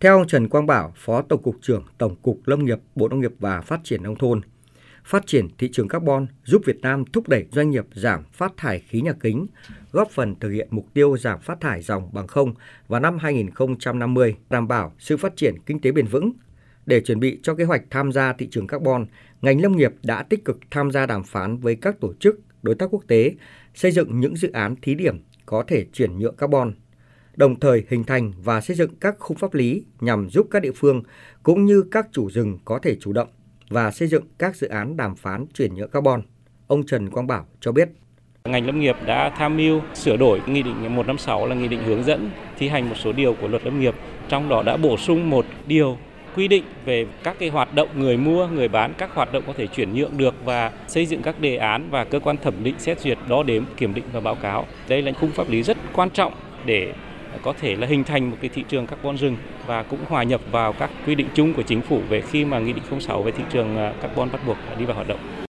Theo ông Trần Quang Bảo, Phó Tổng cục trưởng Tổng cục Lâm nghiệp Bộ Nông nghiệp và Phát triển nông thôn, phát triển thị trường carbon giúp Việt Nam thúc đẩy doanh nghiệp giảm phát thải khí nhà kính, góp phần thực hiện mục tiêu giảm phát thải dòng bằng không vào năm 2050, đảm bảo sự phát triển kinh tế bền vững. Để chuẩn bị cho kế hoạch tham gia thị trường carbon, ngành lâm nghiệp đã tích cực tham gia đàm phán với các tổ chức, đối tác quốc tế, xây dựng những dự án thí điểm có thể chuyển nhượng carbon đồng thời hình thành và xây dựng các khung pháp lý nhằm giúp các địa phương cũng như các chủ rừng có thể chủ động và xây dựng các dự án đàm phán chuyển nhượng carbon. Ông Trần Quang Bảo cho biết. Ngành lâm nghiệp đã tham mưu sửa đổi Nghị định 156 là nghị định hướng dẫn thi hành một số điều của luật lâm nghiệp, trong đó đã bổ sung một điều quy định về các cái hoạt động người mua, người bán, các hoạt động có thể chuyển nhượng được và xây dựng các đề án và cơ quan thẩm định xét duyệt đo đếm, kiểm định và báo cáo. Đây là khung pháp lý rất quan trọng để có thể là hình thành một cái thị trường carbon rừng và cũng hòa nhập vào các quy định chung của chính phủ về khi mà nghị định 06 về thị trường à, carbon bắt buộc đi vào hoạt động.